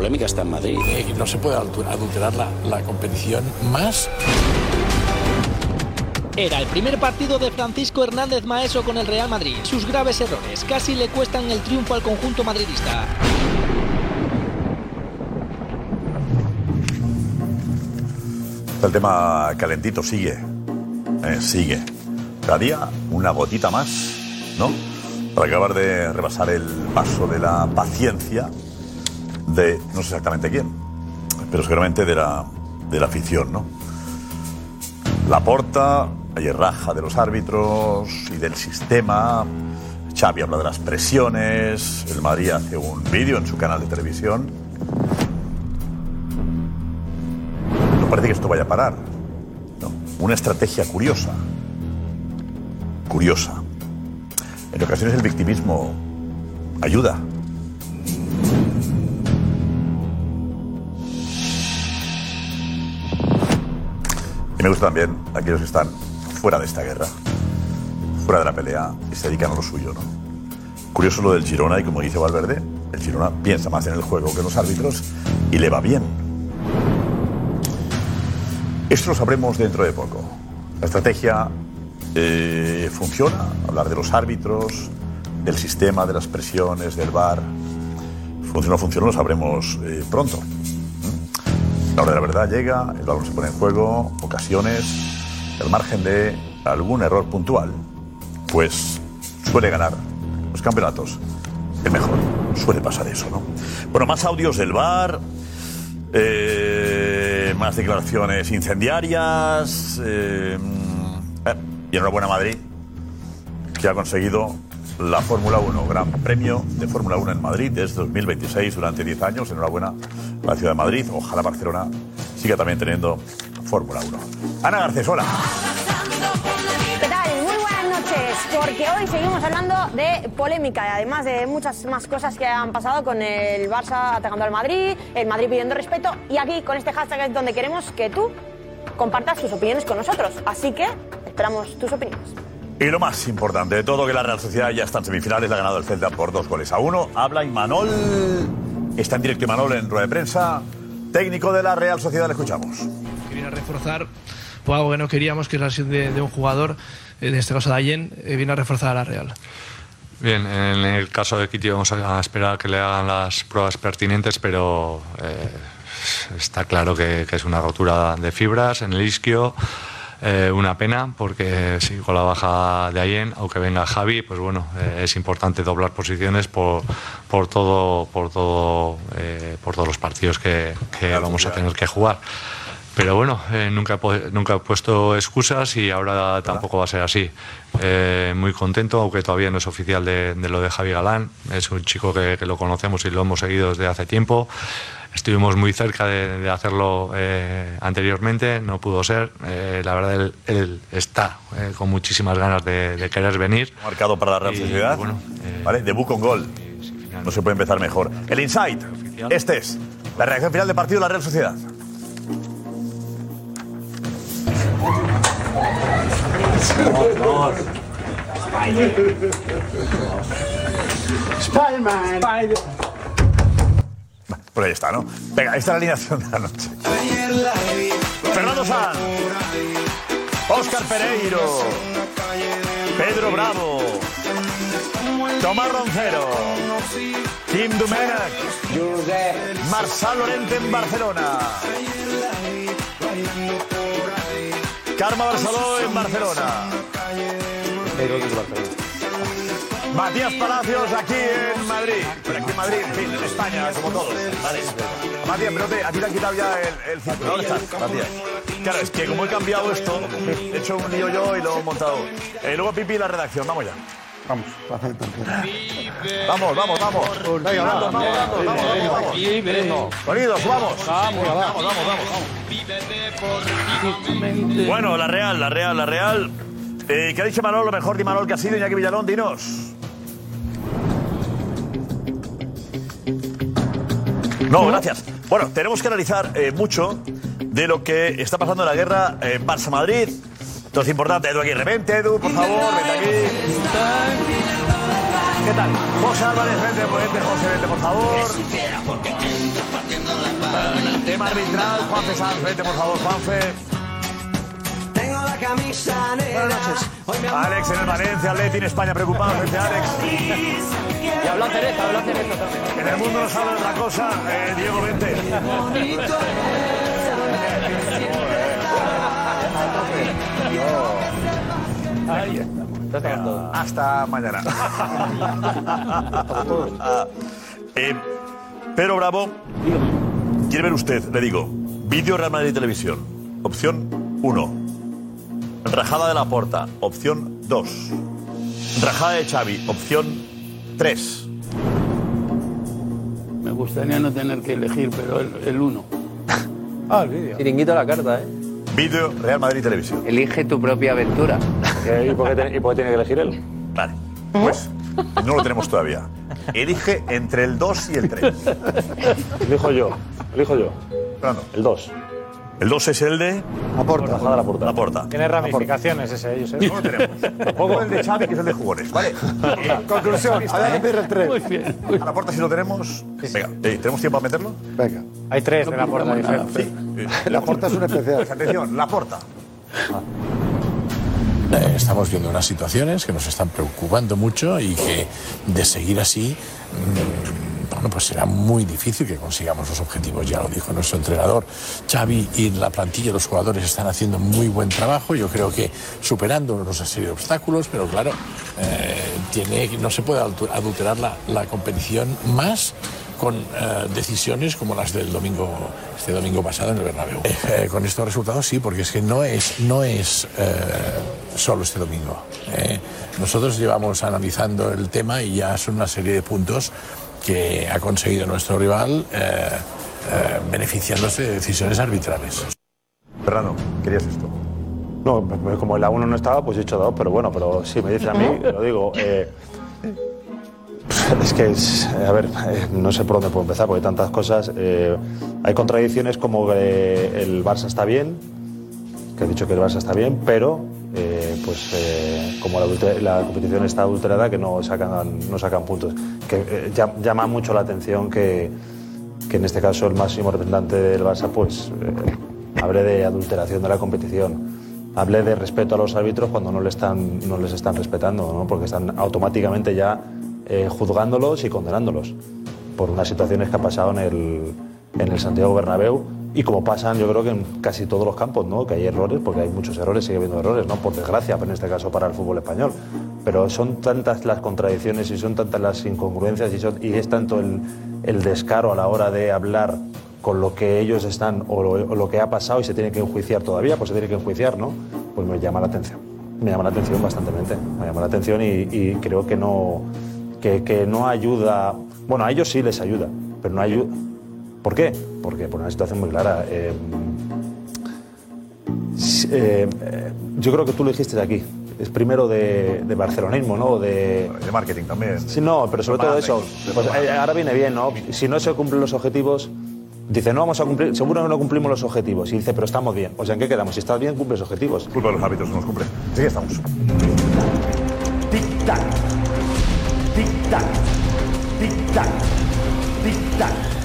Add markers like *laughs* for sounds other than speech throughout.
polémica, está en Madrid. Eh, no se puede adulterar la, la competición más. Era el primer partido de Francisco Hernández Maeso con el Real Madrid. Sus graves errores casi le cuestan el triunfo al conjunto madridista. El tema calentito sigue. Eh, sigue. Cada día una gotita más, ¿no? Para acabar de rebasar el paso de la paciencia de no sé exactamente quién, pero seguramente de la, de la afición, ¿no? La porta, hay raja de los árbitros y del sistema. Xavi habla de las presiones. El Madrid hace un vídeo en su canal de televisión. No parece que esto vaya a parar. No. Una estrategia curiosa. Curiosa. En ocasiones el victimismo ayuda. Y me gusta también aquellos que están fuera de esta guerra, fuera de la pelea y se dedican a lo suyo, ¿no? Curioso lo del Girona y como dice Valverde, el Girona piensa más en el juego que en los árbitros y le va bien. Esto lo sabremos dentro de poco. La estrategia eh, funciona, hablar de los árbitros, del sistema, de las presiones, del VAR. Funciona o funciona, lo sabremos eh, pronto. La hora de la verdad llega, el balón se pone en juego, ocasiones, el margen de algún error puntual, pues suele ganar los campeonatos. El mejor. Suele pasar eso, ¿no? Bueno, más audios del VAR, eh, más declaraciones incendiarias. eh, eh, y enhorabuena a Madrid, que ha conseguido la Fórmula 1, Gran Premio de Fórmula 1 en Madrid desde 2026 durante 10 años. Enhorabuena a la ciudad de Madrid. Ojalá Barcelona siga también teniendo Fórmula 1. Ana Garcés, hola. ¿Qué tal? Muy buenas noches, porque hoy seguimos hablando de polémica y además de muchas más cosas que han pasado con el Barça atacando al Madrid, el Madrid pidiendo respeto y aquí con este hashtag es donde queremos que tú compartas tus opiniones con nosotros. Así que esperamos tus opiniones. Y lo más importante de todo, que la Real Sociedad ya está en semifinales, la ha ganado el Celta por dos goles a uno. Habla Imanol, está en directo Imanol en rueda de prensa. Técnico de la Real Sociedad, le escuchamos. que viene a reforzar pues algo que no queríamos, que es la de, de un jugador, eh, en este caso de Allen, eh, viene a reforzar a la Real. Bien, en el caso de Kitty vamos a esperar a que le hagan las pruebas pertinentes, pero eh, está claro que, que es una rotura de fibras en el isquio. Eh, una pena porque sí, con la baja de Allen, aunque venga Javi, pues bueno, eh, es importante doblar posiciones por, por todo, por todo, eh, por todos los partidos que, que vamos a tener que jugar. Pero bueno, eh, nunca, nunca he puesto excusas y ahora tampoco va a ser así. Eh, muy contento, aunque todavía no es oficial de, de lo de Javi Galán. Es un chico que, que lo conocemos y lo hemos seguido desde hace tiempo. Estuvimos muy cerca de, de hacerlo eh, anteriormente, no pudo ser. Eh, la verdad, él, él está eh, con muchísimas ganas de, de querer venir. Marcado para la Real Sociedad. bueno, ¿Vale? Debut con gol. No se puede empezar mejor. El insight. Este es la reacción final del partido de la Real Sociedad. Spider-Man. Pues ahí está, ¿no? Venga, esta es la alineación de la noche. Fernando Sanz. Óscar Pereiro. Pedro Bravo. Tomás Roncero. Kim Dumenac. Marsal Lorente en Barcelona. Karma Barceló en Barcelona. Matías Palacios aquí en Madrid. Madrid, en fin, en España, como todos. Vale. Matías, pero te, a ti te han quitado ya el, el círculo. ¿Dónde estás, Matías? Claro, es que como he cambiado esto, he hecho un lío yo y lo he montado. Eh, luego Pipi la redacción, vamos ya. Vamos, Vamos, vamos, vamos. Venga, vamos, vamos, vamos, vamos, vamos, vamos. Sonidos, vamos. Vamos, vamos, vamos, vamos. Bueno, la Real, la Real, la Real. Eh, ¿Qué ha dicho Manol? Lo mejor de Manol que ha sido Iñaki Villalón, dinos. No, gracias. Bueno, tenemos que analizar eh, mucho de lo que está pasando en la guerra en Barça-Madrid. Entonces, importante, Edu aquí, repente, Edu, por favor, vete aquí. ¿Qué tal? José Álvarez, vente, vente, José, vente, por favor. Tema arbitral, Juanfe Sanz, vente, por favor, Juanfe. Tengo la camisa negra. Buenas noches. Alex en el Valencia, Atleti en España, preocupado, vente, Alex. Y habló Cereza, habló Cereza también. En el mundo nos habla de otra cosa, eh, Diego, vente. Hasta mañana. *laughs* Eh, Pedro Bravo, quiere ver usted, le digo, vídeo Real Madrid Televisión, opción 1. Rajada de la Porta, opción 2. Rajada de Xavi, opción 3. Me gustaría no tener que elegir, pero el, el uno. *laughs* Ah, el vídeo. Chiringuito a la carta, ¿eh? Vídeo Real Madrid Televisión. Elige tu propia aventura. ¿Y por qué, tiene- y por qué tiene que elegir él? Vale, pues no lo tenemos todavía. Elige entre el 2 y el 3. Elijo yo. Elijo yo. Fernando. El 2. El 2 es el de Aporta. A la puerta. la Porta. Tiene ramificaciones ese, ellos. *laughs* No lo tenemos. Tampoco el de Xavi, que es el de jugones. Vale. *laughs* Eh, Conclusión, Había que pedir el tres. Muy bien. A la Porta si lo tenemos. Venga, eh, ¿tenemos tiempo para meterlo? Venga. Hay tres de la puerta diferentes. *laughs* La Porta es un especial. Pues atención, la Porta. Eh, Estamos viendo unas situaciones que nos están preocupando mucho y que de seguir así, mm, bueno, pues será muy difícil que consigamos los objetivos. Ya lo dijo nuestro entrenador. Xavi y la plantilla, los jugadores están haciendo muy buen trabajo. Yo creo que superando una serie de obstáculos, pero claro, eh, tiene, no se puede adulter- adulterar la, la competición más con eh, decisiones como las del domingo, este domingo pasado en el Bernabéu. Eh, con estos resultados sí, porque es que no es, no es solo este domingo. Nosotros llevamos analizando el tema y ya son una serie de puntos que ha conseguido nuestro rival eh, eh, beneficiándose de decisiones arbitrales. Fernando, ¿querías esto? No, pues como en la 1 no estaba, pues he hecho dos, pero bueno, pero si me dice a mí, *laughs* lo digo. eh, es que, es, a ver, no sé por dónde puedo empezar, porque hay tantas cosas. eh, hay contradicciones como que el Barça está bien, que he dicho que el Barça está bien, pero eh, pues eh, como la, competición está adulterada, que no sacan, no sacan puntos. Que eh, llam- llama mucho la atención que, que en este caso el máximo representante del Barça pues hable de adulteración de la competición. Hable de respeto a los árbitros cuando no, están, no les están respetando, ¿no? porque están automáticamente ya juzgándolos y condenándolos por unas situaciones que ha pasado en el, en el Santiago Bernabéu y como pasan yo creo que en casi todos los campos, ¿no? que hay errores, porque hay muchos errores, sigue habiendo errores, ¿no? por desgracia, pero en este caso para el fútbol español. Pero son tantas las contradicciones y son tantas las incongruencias y, es tanto el, descaro a la hora de hablar con lo que ellos están o lo, que ha pasado y se tiene que enjuiciar todavía, pues se tiene que enjuiciar, ¿no? Pues me llama la atención. Me llama la atención bastantemente. Me llama la atención y, creo que no, que no ayuda. Bueno, a ellos sí les ayuda, pero no ayuda. ¿Por qué? Porque por una situación muy clara. eh, eh, eh, yo creo que tú lo dijiste aquí. Es primero de, de barcelonismo, ¿no? De, De marketing también. Sí, no, pero sobre todo eso. Pues, ahora viene bien, ¿no? Si no se cumplen los objetivos, dice, no vamos a cumplir, seguro que no cumplimos los objetivos. Y dice, pero estamos bien. O sea, ¿en qué quedamos? Si estás bien, cumples objetivos. Culpa de los hábitos, no los cumple. Sí, estamos. Tic-tac. Tic-tac. Tic-tac. Tic-tac.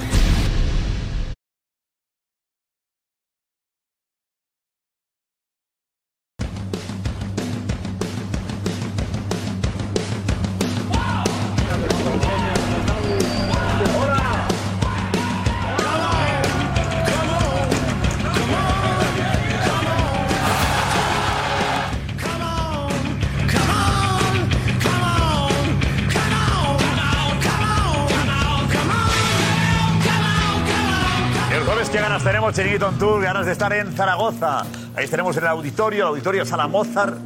Chiringuito on Tour? Ganas de estar en Zaragoza. Ahí tenemos el auditorio, el auditorio Sala Mozart,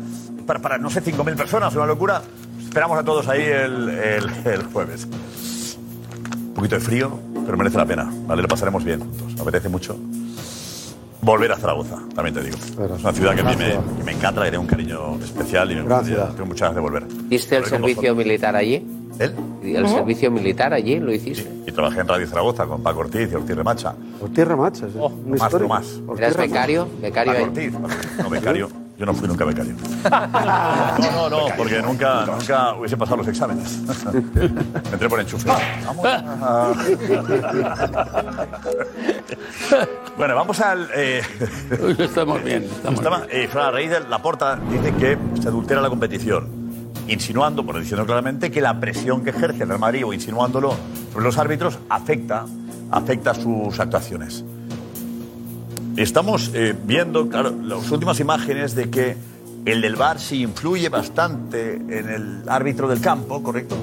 para, para no sé, 5.000 personas, una locura. Esperamos a todos ahí el, el- el jueves. Un poquito de frío, pero merece la pena, ¿vale? Lo pasaremos bien juntos. Me apetece mucho volver a Zaragoza, también te digo. Es una ciudad que a mí me, que me encanta, que tengo un cariño especial y me tengo muchas ganas de volver. ¿Hiciste el servicio vosotros. militar allí? ¿Él? ¿Y ¿El servicio militar allí lo hiciste? Y trabajé en Radio Zaragoza con Paco Ortiz y Ortiz Remacha. Ortiz Remacha. Oh, más, no más. ¿Eras becario? ¿Becario Paco ahí? Ortiz, no, becario. Yo no fui nunca becario. *laughs* No, no, no, porque nunca, nunca hubiese pasado los exámenes. Me *laughs* entré por enchufe. Vamos. *laughs* Bueno, vamos al. Eh, estamos bien. Estamos estaba, eh, Fran, a raíz de la porta dice que se adultera la competición, insinuando, por diciendo claramente, que la presión que ejerce el Real Madrid o insinuándolo sobre los árbitros afecta, afecta sus actuaciones. Estamos eh, viendo, claro, las últimas imágenes de que el del VAR sí influye bastante en el árbitro del campo, ¿correcto?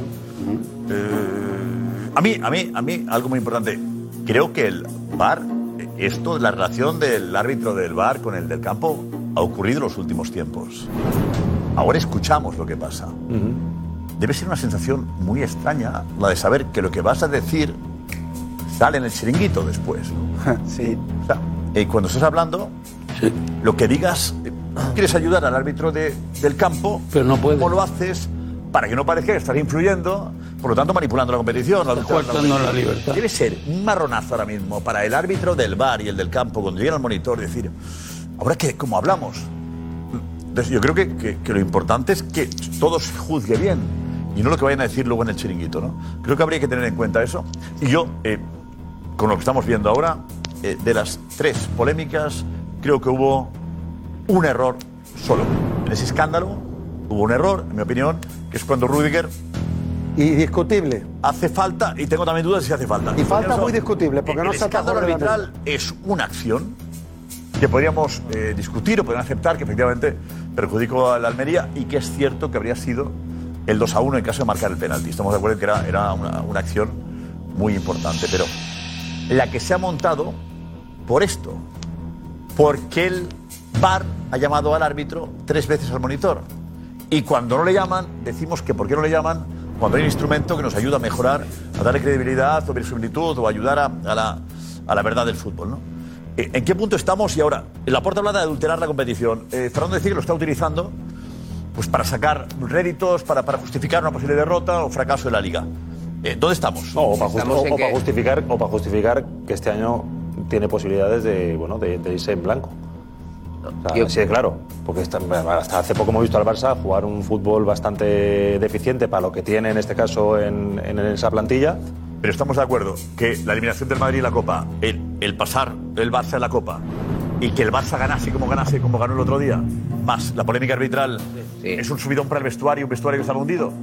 Eh, a mí, a mí, a mí, algo muy importante. Creo que el VAR, esto, la relación del árbitro del VAR con el del campo, ha ocurrido en los últimos tiempos. Ahora escuchamos lo que pasa. Debe ser una sensación muy extraña la de saber que lo que vas a decir sale en el chiringuito después. ¿no? Sí. O sea, eh, cuando estás hablando, lo que digas, eh, quieres ayudar al árbitro de- del campo, Pero no puedes. ¿cómo lo haces para que no parezca que estás influyendo, por lo tanto manipulando la competición? la- coartando la libertad. Debe ser un marronazo ahora mismo para el árbitro del bar y el del campo, cuando llega al monitor, decir, ahora que, como hablamos, entonces, yo creo que, que- que lo importante es que todo se juzgue bien y no lo que vayan a decir luego en el chiringuito. ¿no? Creo que habría que tener en cuenta eso. Y yo, eh, con lo que estamos viendo ahora, eh, de las tres polémicas, creo que hubo un error solo. En ese escándalo hubo un error, en mi opinión, que es cuando Rudiger... Y discutible. Hace falta, y tengo también dudas si hace falta. Y falta muy discutible, porque el no se escándalo arbitral es una acción que podríamos eh, discutir o podrían aceptar que efectivamente perjudicó a la Almería y que es cierto que habría sido el 2 a 1 en caso de marcar el penalti. Estamos de acuerdo en que era, una, acción muy importante, pero la que se ha montado por esto, porque el VAR ha llamado al árbitro tres veces al monitor. Y cuando no le llaman, decimos que ¿por qué no le llaman? Cuando hay un instrumento que nos ayuda a mejorar, a darle credibilidad o verosimilitud o ayudar a, a la, a la verdad del fútbol. ¿no? Eh, ¿En qué punto estamos? Y ahora, la puerta habla de adulterar la competición. Eh, Fernando decía que lo está utilizando pues, para sacar réditos, para, para justificar una posible derrota o fracaso de la liga. Eh, ¿Dónde estamos? No, o para, justi- Estamos en o que- para justificar, o para justificar que este año tiene posibilidades de, bueno, de, de irse en blanco. O sea, de claro. Porque está- hasta hace poco hemos visto al Barça jugar un fútbol bastante deficiente para lo que tiene en este caso en, en esa plantilla. Pero estamos de acuerdo que la eliminación del Madrid en la Copa, el, el pasar el Barça en la Copa y que el Barça ganase como ganase, como ganó el otro día, más la polémica arbitral, es un subidón para el vestuario, un vestuario que está hundido.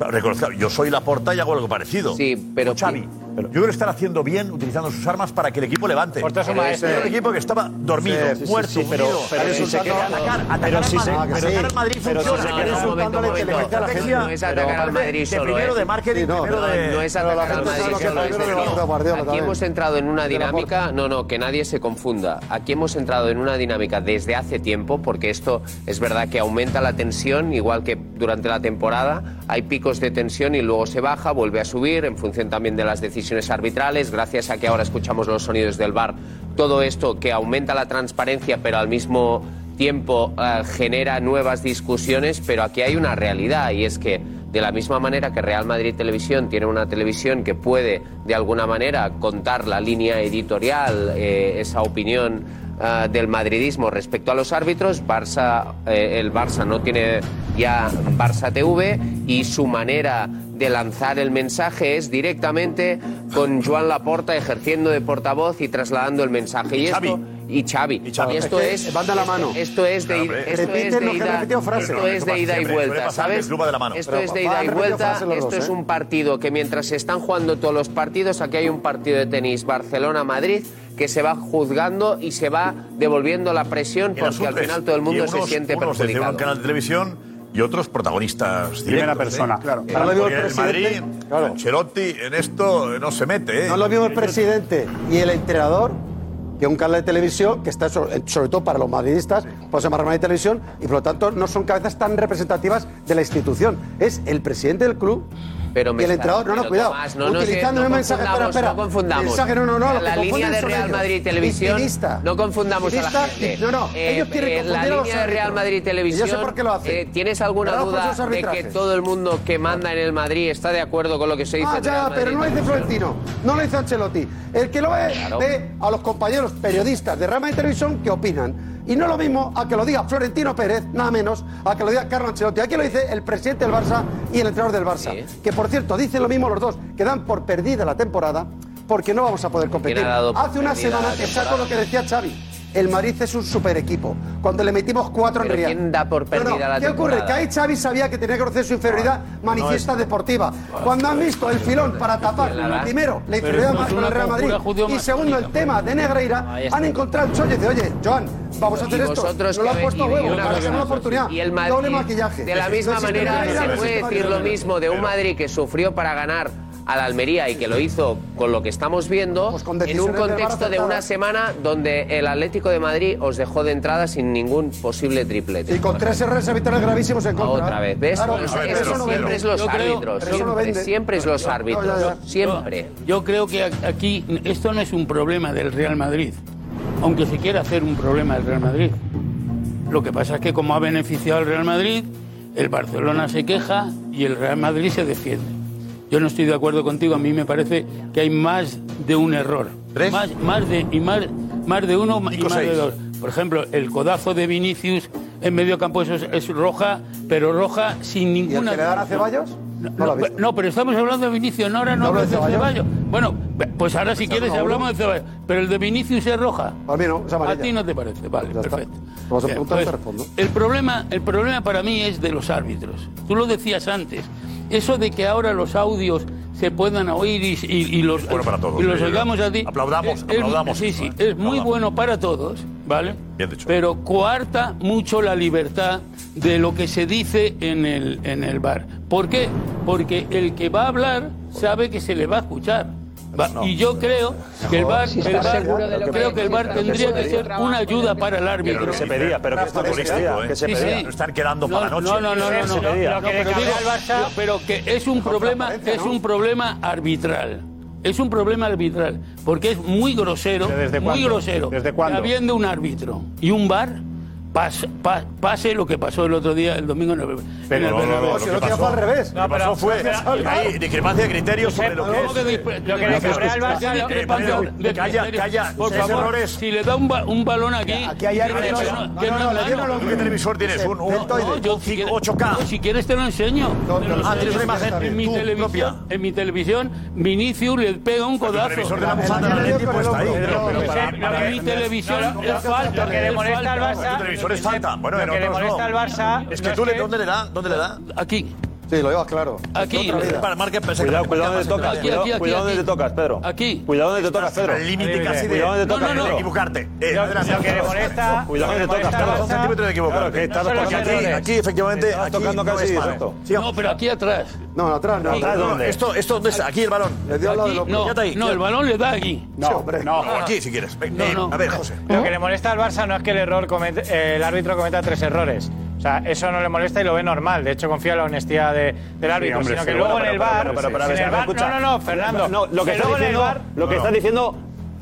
O sea, yo soy la porta y hago algo parecido. Sí, pero Xavi. Yo creo que están haciendo bien utilizando sus armas para que el equipo levante. Porta es un Pero maestro. era un equipo que estaba dormido, Sí, sí, sí, muerto, sí, pero- hundido. pero si se queda- atacar, atacar pero al si se- Madrid. pero Atacar al Madrid pero si funciona. se queda- un momento, insultando la un momento. inteligencia de la Pero gente. no es atacar al Madrid de solo, primero ¿eh? de marketing, no, primero de... no es Pero atacar al Madrid solo, de Aquí hemos entrado en una De dinámica, no, no, que nadie se confunda. Aquí hemos entrado en una dinámica desde hace tiempo, porque esto es verdad que aumenta la tensión, igual que durante la temporada hay picos de tensión y luego se baja, vuelve a subir en función también de las decisiones arbitrales, gracias a que ahora escuchamos los sonidos del bar. Todo esto que aumenta la transparencia, pero al mismo tiempo eh, genera nuevas discusiones, pero aquí hay una realidad y es que de la misma manera que Real Madrid Televisión tiene una televisión que puede de alguna manera contar la línea editorial, eh, esa opinión ah, del madridismo respecto a los árbitros, Barça, eh, el Barça no tiene ya Barça TV y su manera de lanzar el mensaje es directamente con Joan Laporta ejerciendo de portavoz y trasladando el mensaje. Y, Xavi. esto y Xavi. Y Xavi. esto Es es la esto- mano. Esto es de, Claro, esto es de ida, esto es de ida y vuelta, ¿sabes? es lupa de la mano. Esto Pero es de ida y vuelta. Esto dos, es ¿eh? un partido que mientras se están jugando todos los partidos, aquí hay un partido de tenis Barcelona-Madrid que se va juzgando y se va devolviendo la presión porque al final todo el mundo Y se siente unos desde perjudicado. un canal de televisión y otros protagonistas Primera directos, persona. ¿eh? Claro. Eh, Ahora lo el presidente, Madrid, claro. Ancelotti en esto no se mete. ¿eh? No es lo mismo el presidente y el entrenador que un canal de televisión que está sobre, sobre todo para los madridistas, pues se llama Madrid Televisión y por lo tanto no son cabezas tan representativas de la institución. Es el presidente del club Pero y me el entrenador. No, no, cuidado. Tomás, no Utilizando no un mensaje. Espera, espera. no confundamos. Mensaje, no, no, no. La línea de Real. Madrid Televisión. No confundamos a la gente. No, no. Eh, ellos quieren eh, confundir La línea de Real. Madrid Y Televisión. Yo sé por qué lo hacen. eh, ¿Tienes alguna duda de que todo el mundo que manda en el Madrid está de acuerdo con lo que se dice Ah, Real ya, Madrid pero no lo dice? Florentino, no lo dice Ancelotti. El que lo ve, ve a los compañeros periodistas de Rama de Televisión que opinan. Y no lo mismo a que lo diga Florentino Pérez, nada menos, a que lo diga Carlo Ancelotti. Aquí lo dice el presidente del Barça y el entrenador del Barça. Que por cierto, dicen lo mismo los dos, que dan por perdida la temporada porque no vamos a poder competir. Hace una semana, exacto lo que decía Xavi el Madrid es un super equipo. Cuando le metimos cuatro en Real. ¿Quién por perdida ¿Qué ocurre? Que ahí Xavi sabía que tenía que conocer su inferioridad manifiesta deportiva. Cuando han visto el filón para tapar, primero, la inferioridad para el Real Madrid y segundo, el tema de Negreira, han encontrado el de, oye, Joan, vamos a hacer esto. No lo has puesto a huevo, es una oportunidad. Y el Madrid, doble maquillaje. De la misma manera, se puede decir lo mismo de un Madrid que sufrió para ganar a la Almería y que lo hizo con lo que estamos viendo pues en un contexto de una semana donde el Atlético de Madrid os dejó de entrada sin ningún posible triplete. Y con tres errores arbitrales gravísimos en contra. Otra vez, ¿ves? Claro, siempre es los árbitros. Siempre, siempre, es los árbitros. Siempre. Yo creo que aquí esto no es un problema del Real Madrid, aunque se quiera hacer un problema del Real Madrid. Lo que pasa es que como ha beneficiado al Real Madrid, el Barcelona se queja y el Real Madrid se defiende. Yo no estoy de acuerdo contigo, a mí me parece que hay más de un error. ¿Tres? Más, más de, y más, más de uno y más seis. de dos. Por ejemplo, el codazo de Vinicius en medio campo eso es, es roja, pero roja sin ninguna... ¿Y el que le dan a Ceballos? No, no, no, pero estamos hablando de Vinicius, no, ahora no, hablo de Ceballos. Ceballos. Bueno, pues ahora si quieres hablamos de Ceballos, pero el de Vinicius es roja. A mí no, es amarilla. A ti no te parece, vale, ya perfecto. Vamos a preguntar, pues, respondo. El problema, el problema para mí es de los árbitros. Tú lo decías antes. Eso de que ahora los audios se puedan oír y, los, bueno para todos, y los oigamos así. Aplaudamos, es, aplaudamos. Sí, sí, es muy bueno para todos, ¿vale? Bien dicho. Pero coarta mucho la libertad de lo que se dice en el, en el bar. ¿Por qué? Porque el que va a hablar sabe que se le va a escuchar. No, y yo creo que el VAR, creo que el VAR tendría que ser una ayuda para el árbitro. Pero que se pedía, pero que es futbolístico, ¿eh? que se pedía. No estar quedando para la noche. No, no, no, no, no. pero que es un problema, es un problema arbitral. Es un problema arbitral, porque es muy grosero, muy grosero. ¿Desde cuándo? Habiendo un árbitro y un VAR Pas, pas, pase lo que pasó el otro día, el domingo en el Pero no, no, no, si lo fue al revés. No, pero pasó fue hay discrepancia de criterios sobre lo que es. Lo que le el Barça. Calla, calla. Por favor, si le da un balón aquí... Aquí hay árbitros... No, no, le dieron ¿Qué televisor tienes? ¿Un 8K? Si quieres te lo enseño. Ah, imagen En mi televisión, Vinicius le pega un codazo. El televisor de la bufanda de la Leti puesta ahí. En mi televisión es falta. Lo que le molesta al Barça... Eso es falta. Bueno, lo que le molesta al Barça... Es que no tú, le, ¿dónde le da? ¿Dónde le da? Aquí. Sí, lo llevas claro. Aquí. Para Márquez, cuidado, cuidado donde te tocas. Aquí, aquí, cuidado donde te tocas, Pedro. Aquí. Cuidado donde te tocas, Pedro. El límite casi de, no, no, no. equivocarte. lo que le molesta. Cuidado donde te tocas, Pedro. Centímetros de equivocarte. aquí, efectivamente, aquí tocando casi. No, pero aquí atrás. No, atrás no. ¿Atrás dónde? Esto, esto dónde? Aquí el balón. Le dio al lado de No, el balón le da aquí. No, hombre. Aquí si quieres. No, no. A ver, José. Lo que le molesta al Barça no es que el error eh, el árbitro cometa tres errores sea, eso no le molesta y lo ve normal. De hecho, confía en la honestidad de, del árbitro. Sí, hombre, sino que sí, luego en el bar. Pero, en el bar no, no, no, Fernando. No, lo que, está diciendo, bar, lo que no. está diciendo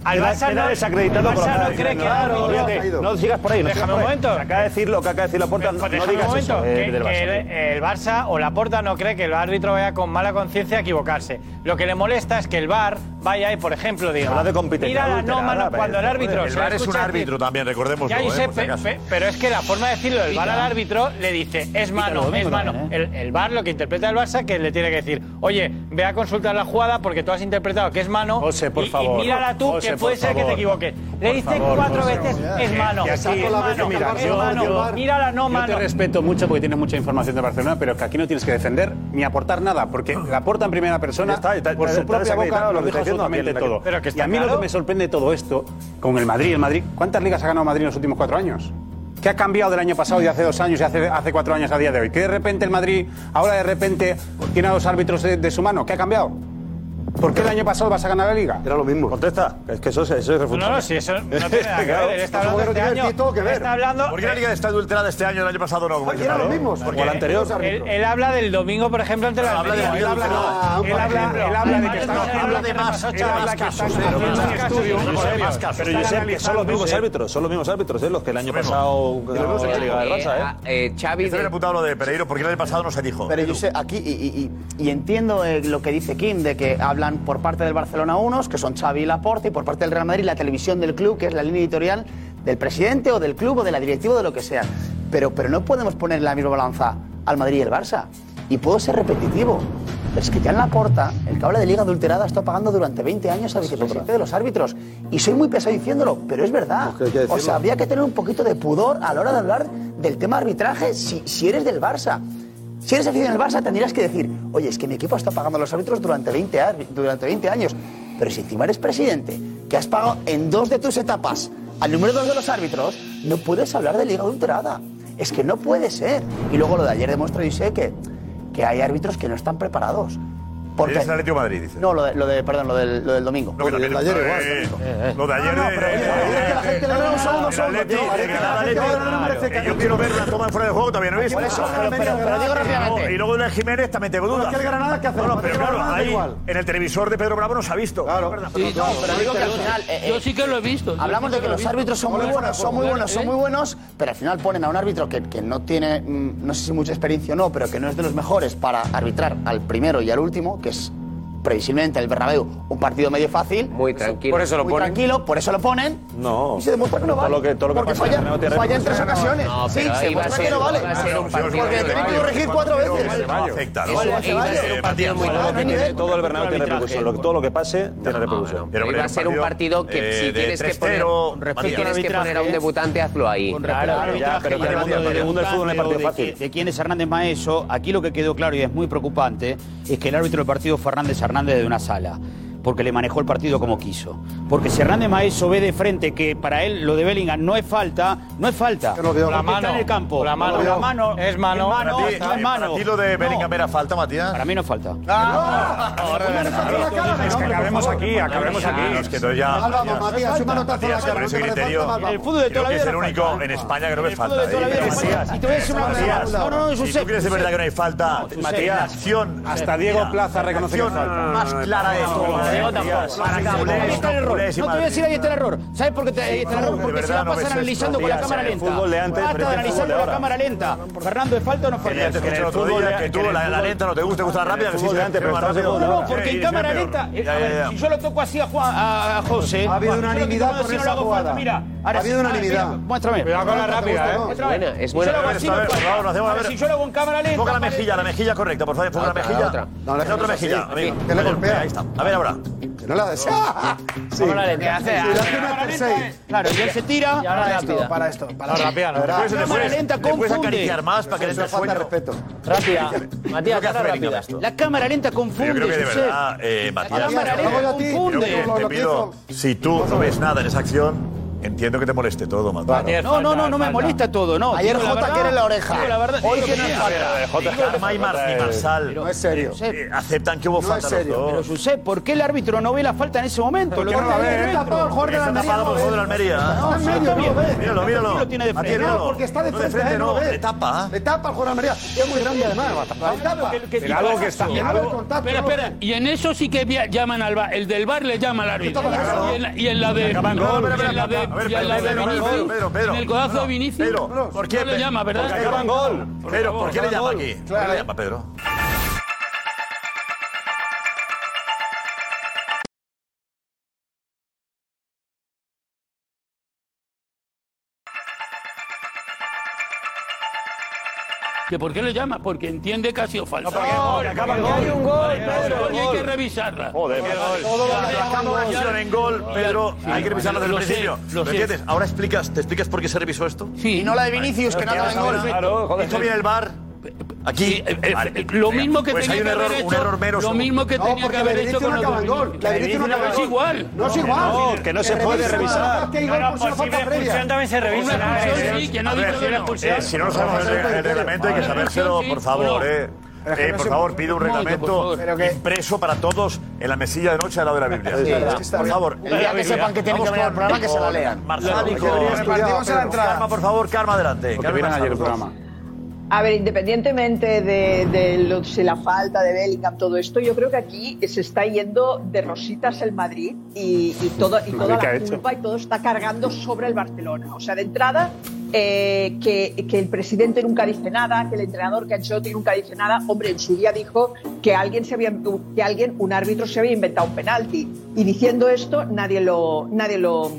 al Barça no, desacreditado el Barça no cree que claro, no sigas por ahí. No Déjame un momento. Acaba de decir lo que acaba de decir Laporta. Pues no, no digas un momento, eh, eso, que, Barça. Que el, el, Barça o Laporta no cree que el árbitro vaya con mala conciencia a equivocarse. Lo que le molesta es que el VAR vaya y, por ejemplo, diga. Habla de competencia. Mira la no mano cuando el árbitro. El VAR es un árbitro también, recordemos. Pero es que la forma de decirlo, el VAR al árbitro le dice, es mano, es mano. ¿eh? El VAR lo que interpreta el Barça que le tiene que decir, oye, ve a consultar la jugada porque tú has interpretado que es mano. José, por favor. Mírala tú, que puede ser que te equivoques. Le dice cuatro veces, es mano. Es mano, mira, es mano. Mírala, no mano. Te respeto mucho porque tienes mucha información de Barcelona, pero es que aquí no tienes que defender ni aportar nada, porque la aporta en primera persona. Está, está, por su propia boca, lo dijo absolutamente todo. Y a mí lo que me sorprende todo esto, con el Madrid, el Madrid, ¿cuántas ligas ha ganado Madrid en los últimos cuatro años? ¿Qué ha cambiado del año pasado y hace dos años y hace, hace cuatro años a día de hoy? ¿Que de repente el Madrid ahora de repente tiene a los árbitros de su mano? ¿Qué ha cambiado? ¿Por qué el año pasado vas a ganar la liga? Era lo mismo. Contesta. Es que eso, eso es refutable. No, no, sí, eso no *laughs* tiene nada que ver. Está hablando este año. Que ver. Está hablando... ¿Por qué la eh, liga está adulterada este año, el año pasado no? Porque era lo mismo. Porque el anterior. Él, él, habla del domingo, por ejemplo, ante la habla de Él habla, de que está. Habla de más, habla. Pero yo sé que son los mismos árbitros, son los mismos árbitros, ¿eh? los que el año pasado ganaron la liga del Barça, ¿eh? ¿eh? Xavi. Estoy lo de Pereiro, porque el año pasado no se dijo. Pero yo sé, aquí, y entiendo lo que dice Kim, de que habla por parte del Barcelona unos, que son Xavi y Laporte, y por parte del Real Madrid la televisión del club, que es la línea editorial del presidente o del club o de la directiva o de lo que sea. Pero, pero no podemos poner la misma balanza al Madrid y el Barça. Y puedo ser repetitivo. Es que ya en la porta, el que de liga adulterada está pagando durante 20 años al vicepresidente de los árbitros. Y soy muy pesado diciéndolo, pero es verdad. O sea, habría que tener un poquito de pudor a la hora de hablar del tema arbitraje si, si eres del Barça. Si eres aficionado al Barça, tendrías que decir, oye, es que mi equipo está pagando a los árbitros durante 20, durante 20 años. Pero si encima eres presidente, que has pagado en dos de tus etapas al número dos de los árbitros, no puedes hablar de liga adulterada. Es que no puede ser. Y luego lo de ayer demuestra, y sé que, que hay árbitros que no están preparados. Porque... Es el Atlético Madrid, dice. No, lo de, lo de perdón, lo del, lo del domingo. Lo, de ayer igual. Eh, eh, eh, lo de ah, ayer. No, no, pero, la gente le un segundo solo. Yo quiero ver la toma fuera de juego, todavía no he visto. Pero digo rápidamente. Y luego de Jiménez también tengo dudas. Granada. Pero claro, ahí en el televisor de Pedro Bravo nos ha visto. Claro. No. Yo sí que lo he visto. Hablamos de que los árbitros son muy buenos, son muy buenos, son muy buenos, pero al final ponen a un árbitro que no tiene, mm, no sé si mucha experiencia o no, pero que no es de los mejores para arbitrar al primero y al último focus. previsiblemente el Bernabéu un partido medio fácil. Muy tranquilo. Por eso lo muy ponen. tranquilo, por eso lo ponen. No. Y se demuestra que no vale. Todo lo que, todo lo que porque pasa falla, en falla en tres no, ocasiones. No, sí, se demuestra que no vale. Porque le tienen que corregir cuatro veces. Afecta, ¿no? ¿eh? Todo el Bernabéu tiene repercusión. Todo lo que pase tiene repercusión. Pero va a ser un partido que si tienes que poner poner a un debutante, hazlo ahí. Con claro, ya, pero el mundo, de, el mundo del fútbol fácil. De, quién es Hernández Maeso, aquí lo que quedó claro y es muy preocupante es que el árbitro del partido Fernández Arroyo Fernández de una sala porque le manejó el partido como quiso. Porque si Hernández Maeso ve de frente que para él lo de Bellingham no es falta, no es falta. Lo veo. La mano, está en el campo. La mano, la mano es mano. Mano, ti, no es mano. ¿Para lo de Bellingham era falta, Matías? Para mí no falta. Ah, no, ahora, claro. Es que acabemos aquí, acabemos aquí. Es que no ya. Álvaro, Matías, un manotazo a la cara. El fútbol de toda la vida. Es el único en España que no me falta. Y te voy a decir una cosa. No, no, no, Si tú crees de verdad que no hay falta, Matías, hasta Diego Plaza reconoce que falta. Más clara es. Tampoco. Ahí está el error. No te voy a decir ahí está el error. ¿Sabes por qué ahí está el error? Porque se la pasan analizando con la cámara lenta. Basta de analizando con la cámara lenta. Fernando, ¿es falta o no falta? que tú la lenta no te gusta, te gusta rápida. No, no, porque en cámara lenta, eh, si yo lo toco así a José... Ha habido unanimidad por esa jugada. Mira. Ahora, ha habido unanimidad. Muéstrame. Cuidado con la rápida, ¿eh? Buena, es buena. Si yo lo hago así, Si yo hago en cámara lenta... Enfoca la mejilla, la mejilla correcta, por favor. Enfoca la mejilla. No, la otra mejilla, le. Ahí está. A ver ahora. Que no la *laughs* haces. ¡Ah! Claro, él se tira. Para esto, para esto. Para Cámara lenta confunde. acariciar para que le falta respeto. Rápida. *laughs* Matías, que La cámara lenta eh, confunde. Yo creo que Matías, Cámara lenta confunde. si tú no ves nada en esa acción, Entiendo que te moleste todo, Manzano. Ayer no, no, no, no me molesta todo, no. Ayer Jota verdad, quiere la oreja. Digo, la verdad, Hoy que no es falta. Jota Jamai y Marsal. No es serio. Aceptan que hubo no falta. Es serio. Los dos. Pero José, ¿por qué el árbitro no ve la falta en ese momento? ¿Por qué no la ve? Está tapado el jugador de Almería. Está tapado el jugador de Almería. Míralo, míralo. Tiene de frente. Porque está de frente, no Le tapa. Le tapa el jugador de Almería. Es muy grande además. Le tapa. Algo que está. Espera, espera. Y en eso sí que llaman al bar. El del bar le llama al árbitro. Y en la de a ver, Pedro, Pedro, Pedro, Pedro, Pedro, En el codazo de Vinicius. Pedro, ¿por qué le llama, verdad? Porque acaban gol. Pedro, ¿por qué le llama aquí? ¿Por qué le llama, Pedro? ¿Que ¿Por qué le llama? Porque entiende que ha sido falso. No, porque gol, acaba gol. Hay un gol, Pedro. Y hay que revisarla. Joder, Pedro. en gol, Pedro. Hay que revisarla desde el principio. ¿Lo entiendes? Ahora explicas, ¿te explicas por qué se revisó esto? Sí. Y no la de Vinicius, que no acaba en gol. Esto viene el bar. Aquí eh, eh, eh, eh, lo mismo que pues tenía hay un que error, haber hecho, un error mero. Lo mismo que no, tenía que haber hecho con no acaba gol. La Benítez no es igual. No es igual. No, que no se puede revisar. Que no, por pues si una expulsión también se revisa. Una expulsión sí, que no dice que. Si no sabemos el reglamento hay que sabérselo, por favor, eh. Eh, por favor, pide un reglamento impreso para todos en la mesilla de noche al lado de la Biblia. Sí, es que por favor. El día que sepan que tienen que venir al programa, que se la lean. Marzalico. Por favor, Karma, adelante. Karma, adelante. A ver, independientemente de, la falta de Bellingham, todo esto, yo creo que aquí se está yendo de rositas el Madrid y, todo, y toda la culpa y todo está cargando sobre el Barcelona. O sea, de entrada, eh, que, el presidente nunca dice nada, que el entrenador que Ancelotti nunca dice nada. Hombre, en su día dijo que alguien, se había, que alguien un árbitro, se había inventado un penalti. Y diciendo esto, nadie lo, nadie lo,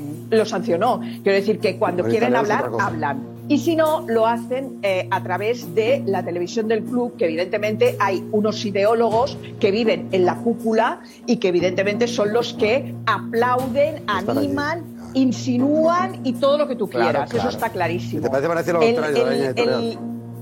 sancionó. Quiero decir que cuando quieren hablar, hablan y si no, lo hacen eh, a través de la televisión del club, que evidentemente hay unos ideólogos que viven en la cúpula y que evidentemente son los que aplauden, Están allí. animan, insinúan y todo lo que tú Claro, quieras. claro. Eso está clarísimo. ¿Te parece parecido a lo El- contrario de la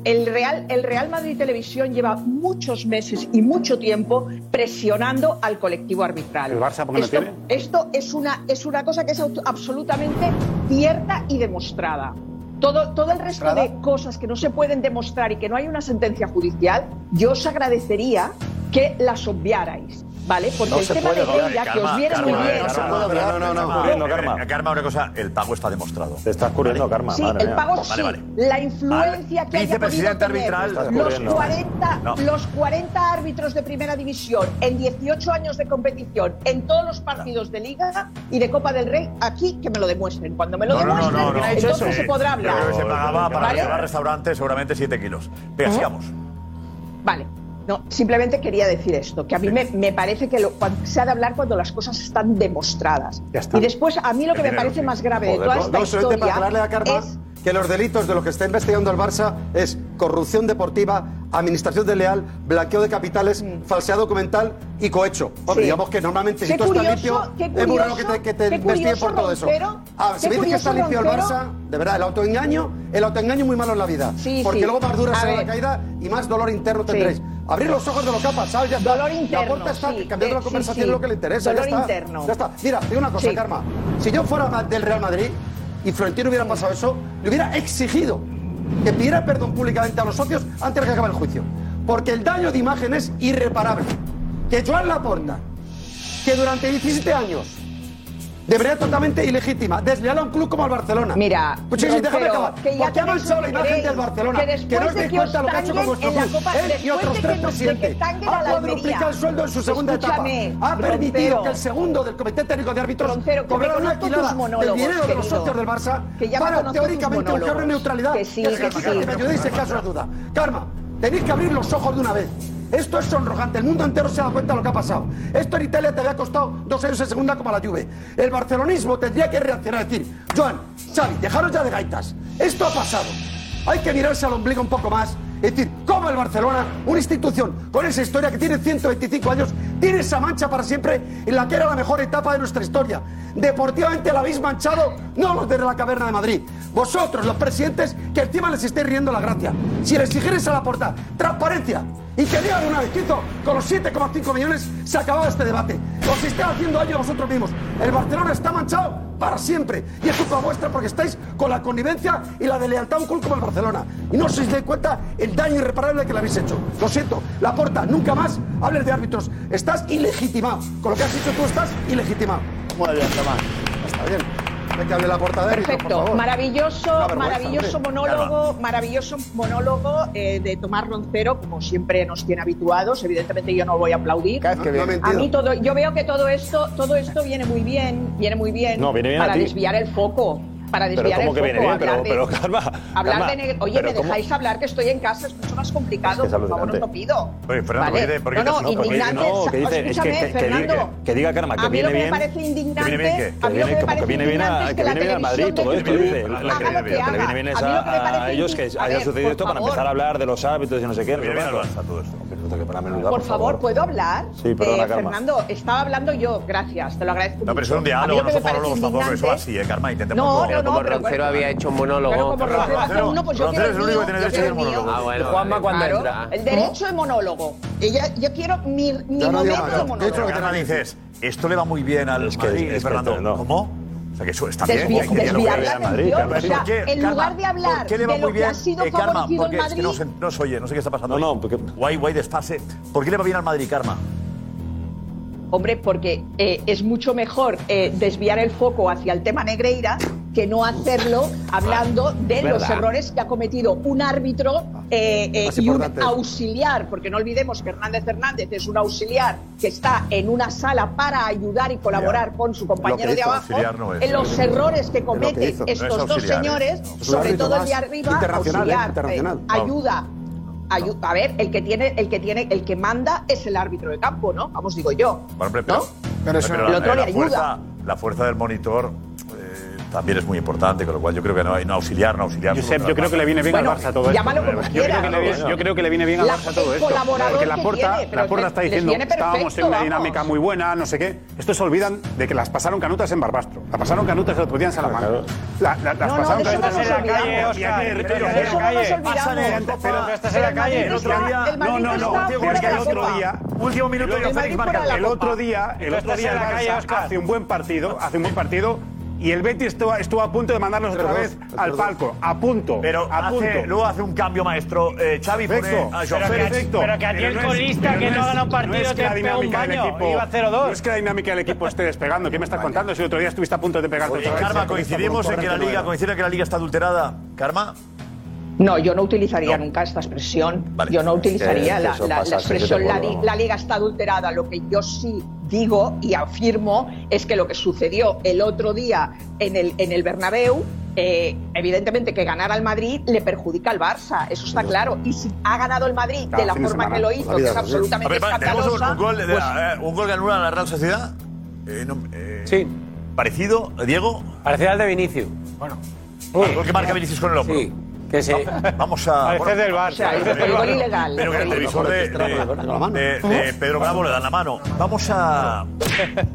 el- Real, el Real Madrid Televisión lleva muchos meses y mucho tiempo presionando al colectivo arbitral. ¿El Barça por qué no esto, tiene? esto es una, es una cosa que es auto- absolutamente cierta y demostrada. Todo, todo el resto de cosas que no se pueden demostrar y que no hay una sentencia judicial, yo os agradecería que las obviarais, ¿vale? Porque No el se tema puede de Reina, que os viene muy bien. no se puede obviar, no, no, Karma, Karma. eh, Karma, una cosa, el pago está demostrado. Te estás ocurriendo, Karma. Sí, el pago sí. Vale, vale. La influencia que haya podido Vicepresidente tener los ocurriendo. 40, No. los 40 árbitros de primera división en 18 años de competición en todos los partidos de Liga y de Copa del Rey, aquí que me lo demuestren. Cuando me lo No, no, no, demuestren, no, no. entonces se podrá hablar. se pagaba para restaurantes seguramente 7 kilos. Ujú. sigamos. Vale. No, simplemente quería decir esto, que a mí me, me parece que lo- se ha de hablar cuando las cosas están demostradas. Ya está. Y después, a mí lo que El me dinero, parece sí. más grave de Joder, toda no, esta no, solamente para historia aclararle a Karma es que los delitos de lo que está investigando el Barça es corrupción deportiva, administración desleal, blanqueo de capitales, falsedad documental y cohecho. Hombre, Mm. Sí. digamos que normalmente Qué si tú estás limpio, es muy raro que curioso, te, que te investiguen por todo eso. Roncero, Ah, si me dices que está limpio el. Barça, de verdad, el autoengaño, el autoengaño es muy malo en la vida. Sí, porque sí. luego más dura será la caída y más dolor interno tendréis. Abrir los ojos de lo que ha pasado, ya está. Dolor interno, La puerta está sí, cambiando eh, la conversación sí. lo que le interesa. Dolor ya está. interno. Ya está. Mira, digo una cosa. Karma. Si yo fuera del Real Madrid y Florentino hubiera pasado eso, le hubiera exigido que pidiera perdón públicamente a los socios antes de que acabe el juicio. Porque el daño de imagen es irreparable. Que Joan Laporta, que durante 17 años de manera totalmente ilegítima, desleal a un club como el Barcelona. Mira, pues sí, sí, déjame acabar. que ya Porque ha manchado la imagen del Barcelona. que Que, no os de deis que cuenta lo que ha hecho con vuestro club. Copa- Él y otros de tres de presidentes. Ha cuadruplicado el sueldo en su segunda Escúchame, etapa. Ha permitido que el segundo del Comité Técnico de Árbitros cobrara una alquilada del dinero de los socios del Barça Que ya para teóricamente buscar monólogos. neutralidad. Que sí, Es que sí. que me ayudéis en caso de duda. Karma, tenéis que abrir los ojos de una vez. Esto es sonrojante, el mundo entero se da cuenta de lo que ha pasado. Esto en Italia te había costado dos años en segunda como la Juve. El barcelonismo tendría que reaccionar y decir, Joan, Xavi, dejaros ya de gaitas. Esto ha pasado. Hay que mirarse al ombligo un poco más. Es decir, cómo el Barcelona, una institución con esa historia que tiene 125 años, tiene esa mancha para siempre en la que era la mejor etapa de nuestra historia. Deportivamente la habéis manchado, no los desde la caverna de Madrid. Vosotros, los presidentes, que encima les estáis riendo la gracia. Si le exigierais a la porta transparencia y que digan una vez que hizo con los 7,5 millones, se acababa este debate. Os estáis haciendo daño a vosotros mismos. El Barcelona está manchado para siempre. Y es culpa vuestra porque estáis con la connivencia y la deslealtad a un club como el Barcelona. Y no os dais cuenta el daño irreparable que le habéis hecho. Lo siento, la porta, nunca más hables de árbitros. Estás ilegitimado. Con lo que has dicho tú estás ilegitimado. Muy bien. Está bien. Hay que hable la por Perfecto, favor. maravilloso, maravilloso monólogo, maravilloso monólogo eh, de Tomás Roncero, como siempre nos tiene habituados. Evidentemente yo no voy a aplaudir. que. No a mí todo, yo veo que todo esto, todo esto viene muy bien, viene muy bien, No, viene bien a para desviar el foco, para Pero desviar ¿cómo el que viene bien? Pero, de- pero Karma, Hablar Karma, de negro. Oye, pero ¿me ¿cómo? dejáis hablar que estoy en casa? Es mucho más complicado. Es que es por favor, os lo pido. Oye, Fernando, Vale. ¿por qué te- por qué no, no, indignante. no, que dice- es que- Escúchame, que- que Fernando. diga- que diga, Karma, que a mí viene lo que bien. me parece indignante. ¿Que viene bien a Que mí lo viene, que me parece viene bien, a, indignante es que la viene bien televisión todo esto, dice. la- que viene Pero viene bien A es a, ellos que haya sucedido esto para empezar a hablar de los árbitros y no sé qué. Viene bien Pero, todo esto. Pero que para menuda, Por favor, ¿puedo hablar? Sí, perdona, Eh, Karma. Fernando, estaba hablando yo, gracias, te lo agradezco. No, pero eso es un diálogo, lo no son monólogos tampoco. Eso así, ¿eh, Karma? Intentemos No, no- no, como pero Roncero había hecho un monólogo. Claro, como Roncero uno, pues yo Roncero es el único que tiene derecho a hacer monólogo. Ah, bueno, Juanma cuando Claro. entra. El derecho de monólogo. Yo quiero mi, momento de monólogo. Dicho lo que Karma dices, esto le va muy bien al Madrid, Fernando. no. ¿Cómo? Sea, que eso está bien. Desviar, que- que dialogar. la a Madrid. O sea, ¿Por qué, en Karma? lugar de hablar ¿Por qué le de va lo muy que bien, ha sido eh, Karma? favorecido el Porque es que Madrid, no, se- no se oye, no sé qué está pasando. No, no, porque- Guay, guay, desfase. ¿Por qué le va bien al Madrid, Karma? Hombre, porque eh, es mucho mejor eh, desviar el foco hacia el tema Negreira que no hacerlo hablando de los errores que ha cometido un árbitro eh, eh, Más y un auxiliar, porque no olvidemos que Hernández Hernández es un auxiliar que está en una sala para ayudar y colaborar con su compañero de abajo auxiliar no es. en los errores que cometen estos No es dos ¿eh? señores, sobre todo el de arriba, internacional, ¿eh? auxiliar, Internacional. eh, ayuda. Ayu- a ver, el que tiene, el que tiene, el que manda es el árbitro de campo, ¿no? Vamos, digo yo. Bueno, pero, ¿No? Pero pero el la, otro la le fuerza, ayuda. la fuerza del monitor también es muy importante, con lo cual yo creo que no hay no auxiliar, no auxiliar. Josep, yo creo que le viene bien bueno, al Barça todo esto. Llámalo ¿eh? como yo, quiera. creo que le, viene, yo creo que le viene bien al Barça todo esto. Porque la Porta, la porta está diciendo, perfecto, estábamos en una dinámica muy buena, no sé qué. Estos se olvidan de que las pasaron canutas en Barbastro, las pasaron canutas el otro día en Salamanca. La, la, las pasaron canutas en la calle, Oscar. Pero no estás en la calle. El otro día. No, no, no. El otro día. Último minuto y El otro día, el otro día hace un buen partido, hace un buen partido y el Betis estuvo, a punto de mandarlos otra vez al palco. A punto. Pero a hace- punto. luego hace un cambio maestro. Eh, Xavi pone Perfecto. a Pero que a- el colista que no ha ganado partido te pega un baño, iba 0-2. No es que la dinámica del equipo esté despegando. ¿Qué me estás contando? Si el otro día estuviste a punto de pegarte Oye, otra. Karma, coincidimos en que la liga, en que la liga está adulterada. Karma. No, yo no utilizaría nunca esta expresión. Yo no utilizaría la, expresión la, liga está adulterada. Lo que yo sí digo y afirmo es que lo que sucedió el otro día en el, en el Bernabéu, eh, evidentemente que ganar al Madrid le perjudica al Barça, eso está claro. Y si ha ganado el Madrid de la forma que lo hizo, que es absolutamente ver. Pues eh, un gol, de pues, eh, la Real Sociedad. Eh, eh, sí. ¿Parecido, Diego? Parecido al de Vinicius. Bueno. Gol que marca Vinicius con el hombro. Sí. Vamos a. Parece del bar. ilegal. Pero que el televisor de, de, de, Pedro Bravo le dan la mano. Vamos a.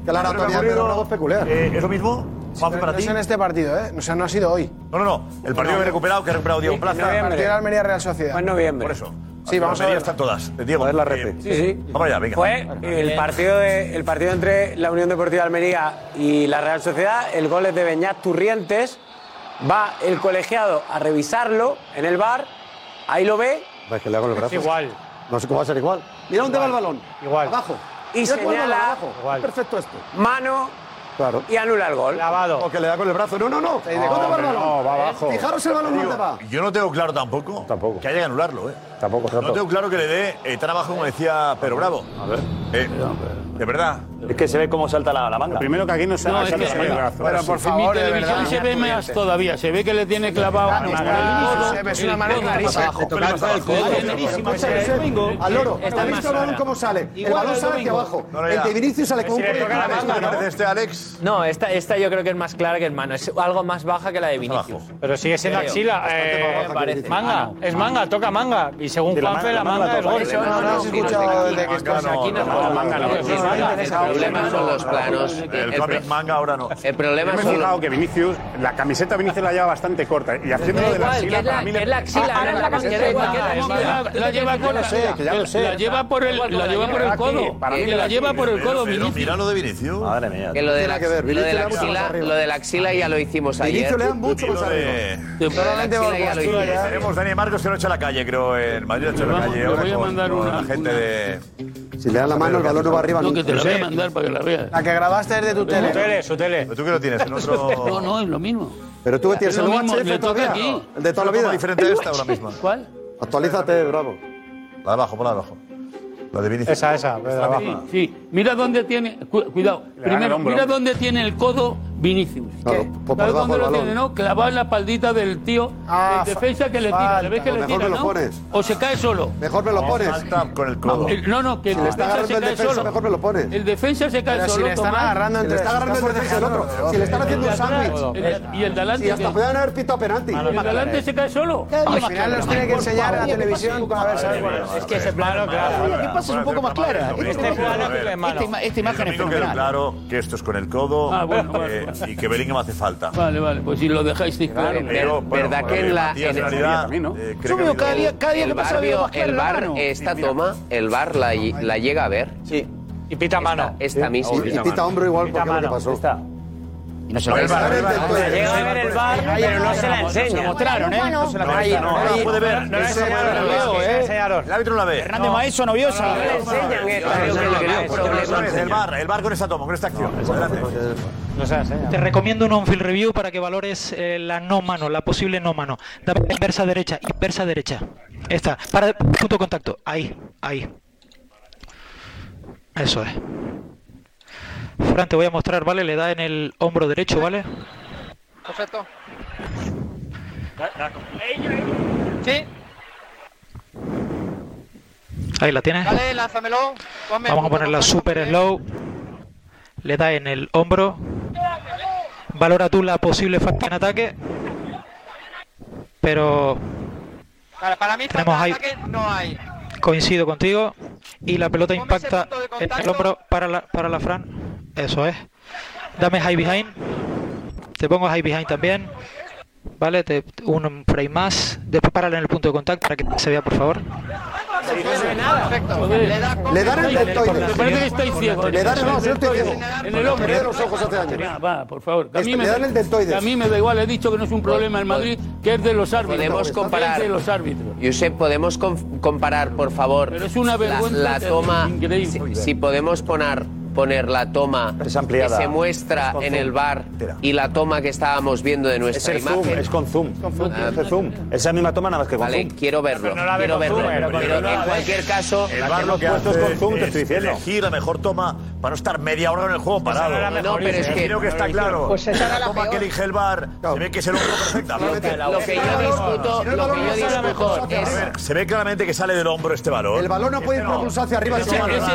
Que la anatomía de Pedro Bravo es peculiar. Eh, ¿Eso mismo? Para no es en este partido, ¿eh? O sea, no ha sido hoy. No, no, no. El partido que he recuperado, que ha recuperado Diego Plaza. El partido Almería Real Sociedad. Fue en noviembre. Por eso. Sí, vamos a ver. están todas. Eh, Diego. A la. Eh, sí, sí. Vamos allá, venga. Fue el partido, de, el partido entre la Unión Deportiva de Almería y la Real Sociedad. El gol es de Beñat Turrientes Va el colegiado a revisarlo en el bar. Ahí lo ve. Va que le hago los brazos. Es igual. No sé cómo va a ser igual. Mira dónde va el balón. Igual. Abajo. Y Mira señala. Abajo. Igual. Perfecto esto. Mano. Claro. Y anula el gol. Lavado. O que le da con el brazo. No, no, no. ¿Dónde va el balón? No, va abajo. Fijaros el balón dónde va. Yo no tengo claro tampoco. Tampoco. Que haya que anularlo, ¿eh? Tampoco, No tengo claro que le dé eh, tan abajo como decía Pero Bravo. A ver. Eh, de verdad. Es que se ve cómo salta la, la manga. Primero que aquí no se, que, ve el brazo. Pero por favor, en mi televisión se ve más todavía. Se ve que le tiene clavado ah, una. Es una el balón hacia abajo. El de Vinicius sale como un Alex? No, esta, yo creo que es más clara que el mano. Es algo más baja que la de Vinicius. Pero sigue siendo axila. Eh, manga. Ah, es manga, toca manga. Y según manga es Manga problema son los planos. Pues, el, el cómic manga ahora no. El problema Yo me he fijado que Vinicius, la camiseta Vinicius la lleva bastante corta y haciéndolo de la axila. Es la axila, ah, ahora la camiseta. La lleva con la... La lleva por el codo. La lleva por el codo, Vinicius. Mira lo de Vinicius. Madre mía. Que lo de la axila, lo de la axila ya lo hicimos ayer. Vinicius le dan mucho más arriba. Tenemos Dani Marcos que lo echa a la calle, creo, en Madrid lo echa a la calle. Voy a mandar una gente de... Si le das la mano, el balón no va arriba. No, te la voy a mandar para que la veas. La que grabaste es de tu tele. Tu tele, su tele. ¿Tú qué lo tienes? No, es lo mismo. Pero tú tienes el UHF. El de toda la vida. diferente de esta ahora mismo. ¿Cuál? Actualízate, bravo. La de abajo, por de abajo. La de Vinicius. Esa, esa, la de abajo. Sí, mira dónde tiene. Cuidado. Primero, mira dónde tiene el codo Vinicius. Claro, por ¿Sabes dónde lo tiene, no? Clavado en la espaldita del tío ah, de defensa que le tira. ¿Le ves que le tira, Me lo pones. no? O se cae solo. Mejor me lo oh, pones. Con el codo. No, no, que el, si defensa se cae defensa, solo. Mejor me lo pones. El defensa se cae Pero solo. Si le están Tomás, agarrando entre. Si agarrando el defensa el otro. Si le están haciendo un sándwich. Y el delante. Y hasta podían haber pitado penalti. El delante se cae solo. Al final nos tiene que enseñar a la televisión. A ver, ¿sabes? Es que ese plano, claro. ¿Qué pasa? Es un poco más clara. Este plano, esta imagen es fenomenal. claro que esto es con el codo. Ah, bueno. Eh, y que Bellingham hace falta. Vale, vale, pues si lo dejáis claro. Pero, bueno, ¿Verdad que en la Matías, en realidad, también, ¿no? eh, creo Yo veo que cada día, cada el que pasa veo más claro el bar el esta toma, el bar la, la llega a ver. Sí. Y pita mano. Esta, esta misma. Y, pita hombro igual porque lo que pasó. Está. Y no se lo llega a ver el bar, pero no se la enseña. No Se mostraron, ¿eh? No se la enseña. No la puede ver. No la veo, ¿eh? El árbitro no la ve. Hernández Maeso no vio esa. No le enseñan esta. El bar, el bar con esa toma, con esta acción. Adelante. ¿eh? Te recomiendo un on-field review para que valores eh, la no mano, la posible no mano. Dame inversa derecha, inversa derecha. Esta, para punto contacto. Ahí, ahí. Eso es. Fran, te voy a mostrar, ¿vale? Le da en el hombro derecho, ¿vale? Perfecto. Sí. Ahí la tienes. Dale, lánzamelo. Vamos a ponerla super slow. Le da en el hombro valora tú la posible falta en ataque, pero Para, para mí, Tenemos ahí- ataque no hay. coincido contigo y la pelota impacta en el hombro para la, para la Fran. Eso es. Dame high behind. Te pongo high behind también. Vale, te, un frame más. Después párale en el punto de contacto para que se vea, por favor. Le dan el deltoides. Me parece que estáis ciegos. Le dan el no, yo estoy ciego. En el hombro. Perdí los ojos hace años. Mira, va, por favor. A mí, me, le dan el deltoides. a mí me da igual, he dicho que no es un problema en Madrid, que es de los árbitros. Podemos comparar. De los árbitros. Josep, ¿podemos com- comparar, por favor, Pero es una la- vergüenza la, terrible, toma, si podemos poner, poner la toma que ampliada. se muestra en zoom. el bar y la toma que estábamos viendo de Es nuestra zoom, imagen? es con zoom. Ah, Es zoom. Esa misma toma nada más que con Vale, zoom. quiero verlo, no la quiero con verlo. zoom, pero en cualquier caso, El bar lo que puesto hace es con zoom, te es estoy diciendo. elegir la mejor toma para no estar media hora en el juego parado. no pero es que- Creo que está claro. Pues esa la toma peor. que elige el bar se ve que es el hombro perfectamente. Lo que yo discuto, lo que yo discuto es... A ver, se ve claramente que sale del hombro este balón. El balón no puede ir propulsado hacia arriba.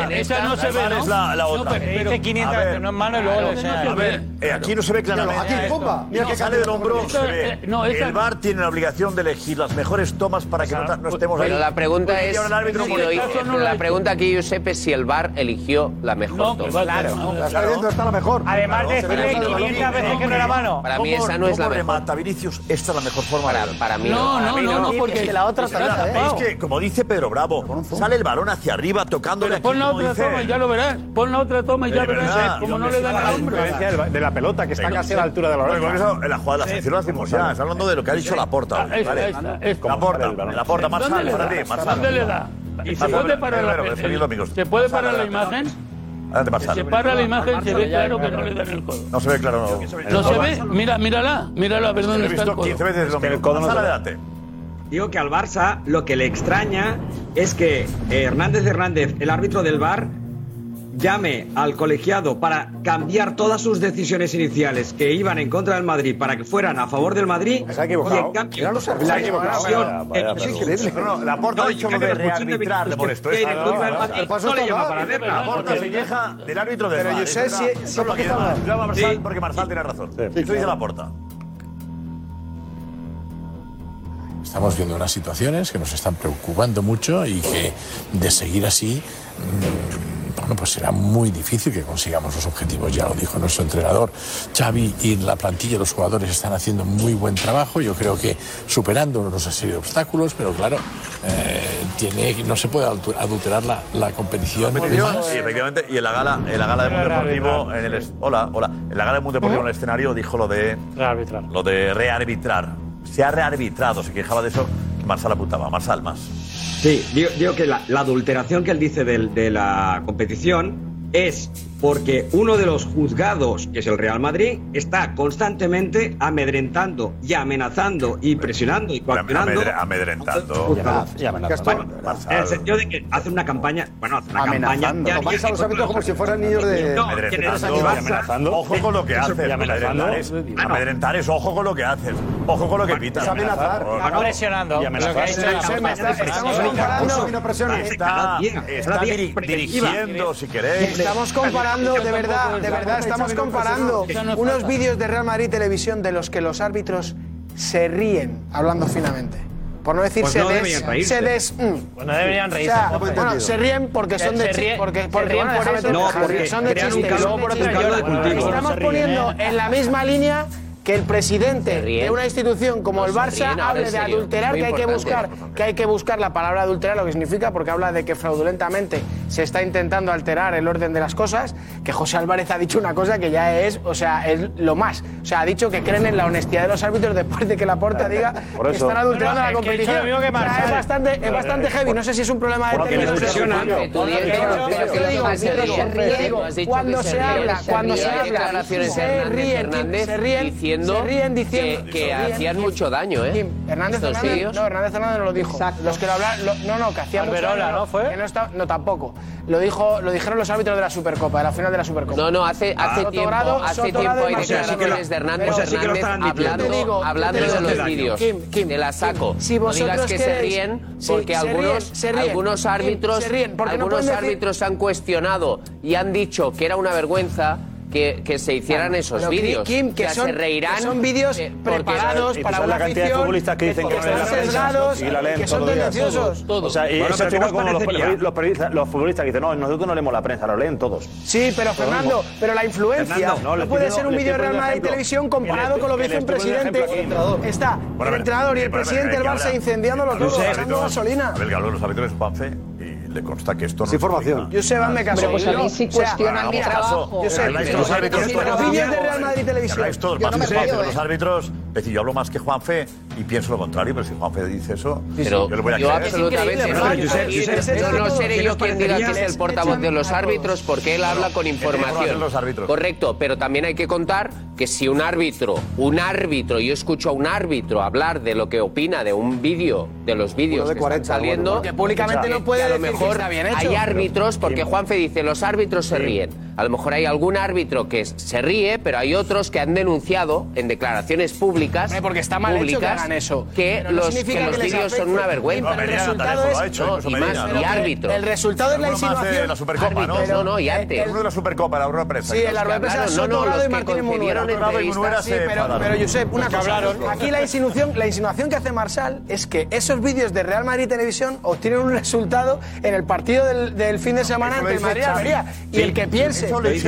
Esa no se ve, ¿no? Es la otra. Pero- Dice 500 veces, no es mano y luego enseña. A ver, eh, aquí no se ve claramente. Aquí, pumba. Mira que sale del hombro, Esto, se ve. eh, no, esa- El bar tiene la obligación de elegir las mejores tomas para que no, no estemos ahí. Pero la pregunta Porque es, lo lo la pregunta aquí, Josep, es si el VAR eligió la mejor toma. La está viendo, está la mejor. Además de decirle el balón. 500 veces que no era mano. Para mí ¿Cómo- esa no es la mejor. remata Vinicius? Esta es la mejor forma Para, mí No, para no, mí no, no, porque la otra está tapado. Es que, como dice Pedro Bravo, sale el balón hacia arriba tocándole Pero aquí, pon la otra toma y ya lo verás. Pon la otra toma y ya verdad, cómo no ¿dónde le dan la hombro. diferencia de la pelota, que está casi a la altura de la oreja. eso, en la jugada de la sección lo decimos ya. Está hablando de lo que ha dicho. Ah, Vale. esta, esta. Laporta, Laporta, ¿Dónde Marsal, le da? para ti, Marsal. ¿Dónde le da? ¿Y se puede parar la. ¿Se puede parar la imagen? Adelante. Se para la imagen, se ve claro que no le dan el codo. No se ve claro. No, ¿No se ve? Mira, mírala, mírala a ver dónde he está el visto codo. 15 veces lo mismo. codo no adelante. Digo que al Barça lo que le extraña es que eh, Hernández Hernández, el árbitro del VAR, llame al colegiado para cambiar todas sus decisiones iniciales que iban en contra del Madrid para que fueran a favor del Madrid. Se ha equivocado. Y en cambio, los la vaya, eh, es increíble. No, no, ha dicho lo de rearbitrar, le molesto. que del Madrid Pues no esto le llama para verla. Laporta se queja del árbitro del Pero yo sé si- No ¿por a Marsal porque Marsal tiene razón. Eso dice Laporta. Estamos viendo unas situaciones que nos están preocupando mucho y que de seguir así, mm, bueno, pues será muy difícil que consigamos los objetivos. Ya lo dijo nuestro entrenador. Xavi y la plantilla, los jugadores están haciendo muy buen trabajo. Yo creo que superando una serie de obstáculos, pero claro, eh, tiene, no se puede adulter- adulterar la, la competición. más. Sí, efectivamente. Y en la gala, en la gala del Mundo Deportivo, en el hola, hola, en la gala del Mundo Deportivo en el escenario dijo lo de Rearbitrar. lo de rearbitrar. Se ha rearbitrado, se quejaba de eso. que Marsal apuntaba, Marsal más. Sí, digo, digo que la, adulteración que él dice de, la competición es porque uno de los juzgados, que es el Real Madrid, está constantemente amedrentando y amenazando y presionando y coaccionando. Amedre- amedrentando. Bueno, en el sentido de que hace una campaña, bueno, hace una Amenazando. campaña Tomáis a los árbitros como si fueran niños de. No, Amedrentando, Barça- amenazando. Ojo con lo que haces. Amedrentar es, amedrentar es ojo con lo que haces. Ojo con lo que pitas. es amenazar. Presionando. Y amenazar. Está- Estamos comparando. Dirigiendo, si queréis. Estamos comparando, de verdad, de verdad, estamos comparando unos vídeos de Real Madrid Televisión de los que los árbitros se ríen, hablando finamente. Por no decir Pues se no des, se des, mm. Pues no deberían O reírse. sea, No, bueno, entendido. se ríen porque son de chiste, porque, se porque ríen por eso. No, porque son de chiste. Estamos poniendo en la misma línea que el presidente de una institución como No, el Barça ríen, hable de adulterar, que hay que buscar, que hay que buscar la palabra adulterar, lo que significa, porque habla de que fraudulentamente se está intentando alterar el orden de las cosas, que José Álvarez ha dicho una cosa que ya es, o sea, es lo más. O sea, ha dicho que creen en la honestidad de los árbitros después de que la porta diga Por que están adulterando No, no, la es que he dicho competición. que O sea, es bastante, es bastante heavy. No sé si es un problema de cuando se habla, se cuando ríen. se habla, se ríen, se ríen, diciendo se ríen diciendo que, que ríen. hacían mucho daño, ¿eh? Kim, Hernández Estos Hernández, vídeos. no, Hernández Hernández no lo dijo. Los que lo hablan, lo- no, no, que hacía mucho daño, ¿no fue? Que no, está, no, tampoco. Lo dijo, lo dijeron los árbitros de la Supercopa, de la final de la Supercopa. No, no, hace, hace tiempo, Grado, hace tiempo hay declaraciones de Hernández admitiendo. hablando, hablando de los Kim, vídeos. Kim, Kim, Te la saco. Si no digas que se queréis- ríen porque se algunos, algunos árbitros, algunos árbitros han cuestionado y han dicho que era una vergüenza que, que se hicieran esos vídeos. Kim, que O sea, son- se reirán. que son vídeos eh, preparados para una la cantidad de futbolistas que dicen que, que no leen la están prensa sesgados y la leen que son todos los días. tendenciosos. O sea, y Bueno, eso pero ¿qué choca nos con los, los los futbolistas que dicen, no, nosotros no leemos la prensa, lo leen todos. Sí, pero Fernando, pero la influencia Fernando, no, puede ser un vídeo de Real Madrid Televisión comparado con lo que hizo un presidente. Está el entrenador y el presidente del Barça incendiándolo Los echando gasolina. Los árbitros es Juanfe le consta que esto no Es información. Josep, hazme caso. Hombre, pues a mí Yo, sí o sea, cuestionan mi trabajo. Pero- todos los árbitros los de Real Madrid Televisión. Yo me de ¿eh? los árbitros. Es decir, yo hablo más que Juanfe y pienso lo contrario, pero si Juanfe dice eso, Pero yo le voy a yo creer. absolutamente no. Aquí Josep, no, no seré ¿qué yo quien diga que es el portavoz de los árbitros porque él habla con información los árbitros. Correcto, pero también hay que contar que si un árbitro, un árbitro, yo escucho a un árbitro hablar de lo que opina de un vídeo, de los vídeos de que 40, están saliendo, bueno, porque públicamente no puede a lo decir que mejor está bien hecho. hay árbitros, porque Juanfe dice los árbitros se ríen. A lo mejor hay algún árbitro que se ríe, pero hay otros que han denunciado en declaraciones públicas, Hombre, porque está mal públicas, hagan eso. que no los, significa que que los les vídeos son una vergüenza. El resultado es- ha hecho, no, incluso y Medina, más, ¿no? y árbitro. El resultado es la insinuación. la Supercopa, ¿no? No, no, y antes. Uno de la Supercopa, la rueda de prensa. Sí, en la rueda de prensa Soto no, no, los y Martínez Munuera Sí, se pero, Josep, una cosa. Aquí la insinuación, la insinuación que hace Marsal es que esos vídeos de Real Madrid Televisión obtienen un resultado en el partido del, del fin de semana entre el Madrid. Almería. Y el que piense, el que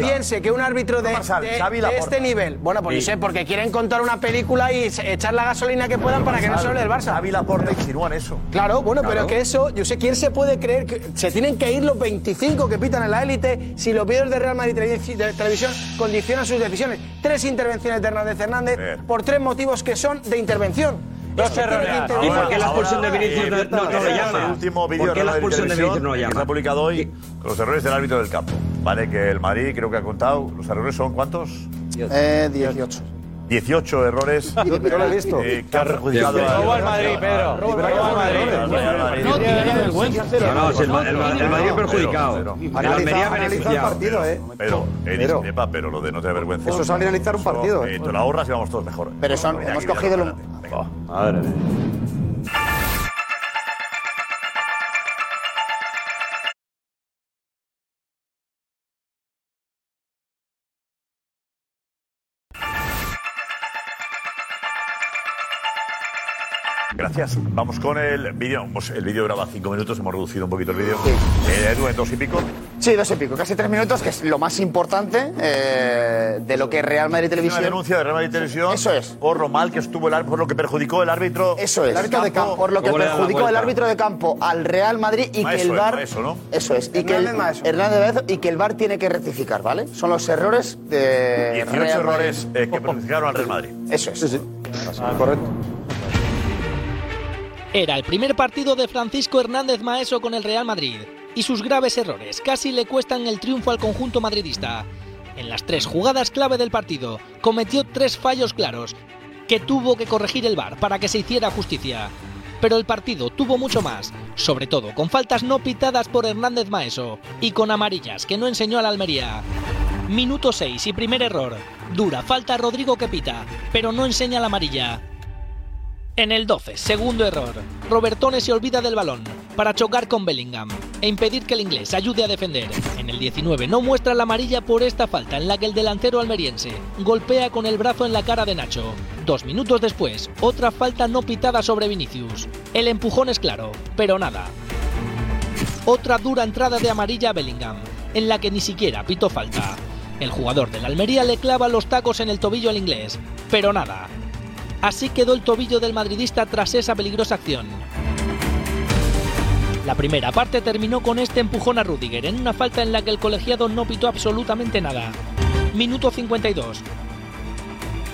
piense, el que un árbitro de, Marsal, de- este nivel, bueno, pues Sí. Josep, porque quieren contar una película y se- echar la gasolina que puedan para que no se hable del Barça. Xavi Laporta insinúan eso. Claro, bueno, Claro. pero que eso, yo sé, ¿quién se puede creer que se tienen que ir los 25 que pitan en la élite si los vídeos de Real Madrid de Televisión condicionan sus decisiones? Tres intervenciones de Hernández Hernández por tres motivos que son de intervención. Errores. que ¿Y por qué la expulsión de Ahora, Vinicius no- eh, no- no llama? El último vídeo ¿Por qué la expulsión de Vinicius no lo que se llama? ha publicado hoy con los errores del árbitro del campo. Vale, que el Madrid creo que ha contado, los errores son ¿cuántos? Eh, 18. 18 errores *laughs* Yo lo he visto. eh, que han perjudicado Robo al Madrid, Pedro. Robo al Madrid. No, No, no, si el, Ma- el Ma- el Madrid es perjudicado. El Almería Analiza, analiza el beneficiado. partido, ¿eh? Pero, Pero- discrepa, pero lo de no tener vergüenza. Eso es analizar un partido, Eh, te lo ahorras y vamos todos mejor. Pero hemos cogido venga, lo- venga. Madre mía. Gracias. Vamos con el vídeo. Pues el vídeo graba 5 minutos, hemos reducido un poquito el vídeo. Eh, Edu, en dos y pico. Sí, dos y pico, casi tres minutos, que es lo más importante eh, de lo que Real Madrid Una Televisión. denuncia de Real Madrid Televisión. Eso es. Por lo mal que estuvo el árbitro, por lo que perjudicó el árbitro. Eso es. El árbitro de campo. Por lo que ¿Cómo le da la perjudicó el árbitro de campo al Real Madrid y que el eh, VAR. Eso es. Y que el, Hernández Maeso. Hernández Maeso, y que el VAR tiene que rectificar, ¿vale? Son los errores de. 18 Real Madrid. errores eh, que perjudicaron al Real Madrid. Eso es. Sí, sí. Correcto. Era el primer partido de Francisco Hernández Maeso con el Real Madrid y sus graves errores casi le cuestan el triunfo al conjunto madridista. En las tres jugadas clave del partido cometió tres fallos claros que tuvo que corregir el VAR para que se hiciera justicia. Pero el partido tuvo mucho más, sobre todo con faltas no pitadas por Hernández Maeso y con amarillas que no enseñó al Almería. Minuto 6 y primer error. Dura falta Rodrigo que pita, pero no enseña la amarilla. En el 12, segundo error. Robertone se olvida del balón para chocar con Bellingham e impedir que el inglés ayude a defender. En el 19 no muestra la amarilla por esta falta en la que el delantero almeriense golpea con el brazo en la cara de Nacho. Dos minutos después, otra falta no pitada sobre Vinicius. El empujón es claro, pero nada. Otra dura entrada de amarilla a Bellingham, en la que ni siquiera pitó falta. El jugador del Almería le clava los tacos en el tobillo al inglés, pero nada. Así quedó el tobillo del madridista tras esa peligrosa acción. La primera parte terminó con este empujón a Rudiger en una falta en la que el colegiado no pitó absolutamente nada. Minuto 52.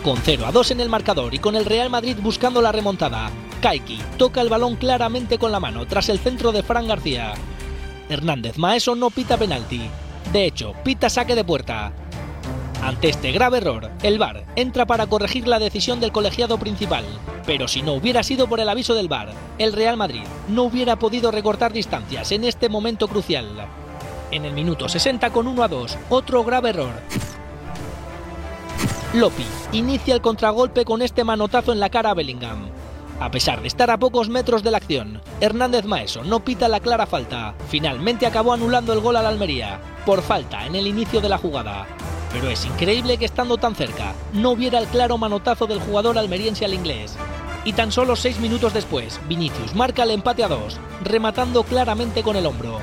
Con 0 a 2 en el marcador y con el Real Madrid buscando la remontada, Kaiki toca el balón claramente con la mano tras el centro de Fran García. Hernández Maeso no pita penalti. De hecho, pita saque de puerta. Ante este grave error, el VAR entra para corregir la decisión del colegiado principal, pero si no hubiera sido por el aviso del VAR, el Real Madrid no hubiera podido recortar distancias en este momento crucial. En el minuto 60 con 1 a 2, otro grave error. Lopi inicia el contragolpe con este manotazo en la cara a Bellingham. A pesar de estar a pocos metros de la acción, Hernández Maeso no pita la clara falta. Finalmente acabó anulando el gol al Almería, por falta en el inicio de la jugada. Pero es increíble que estando tan cerca, no hubiera el claro manotazo del jugador almeriense al inglés. Y tan solo seis minutos después, Vinicius marca el empate a dos, rematando claramente con el hombro.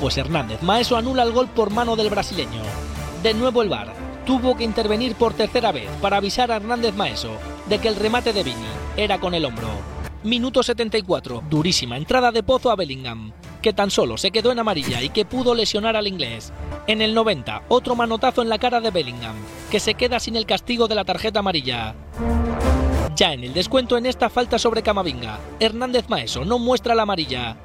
Pues Hernández Maeso anula el gol por mano del brasileño. De nuevo el VAR tuvo que intervenir por tercera vez para avisar a Hernández Maeso de que el remate de Vini era con el hombro. Minuto 74, durísima entrada de Pozo a Bellingham, que tan solo se quedó en amarilla y que pudo lesionar al inglés. En el 90, otro manotazo en la cara de Bellingham, que se queda sin el castigo de la tarjeta amarilla. Ya en el descuento en esta falta sobre Camavinga, Hernández Maeso no muestra la amarilla.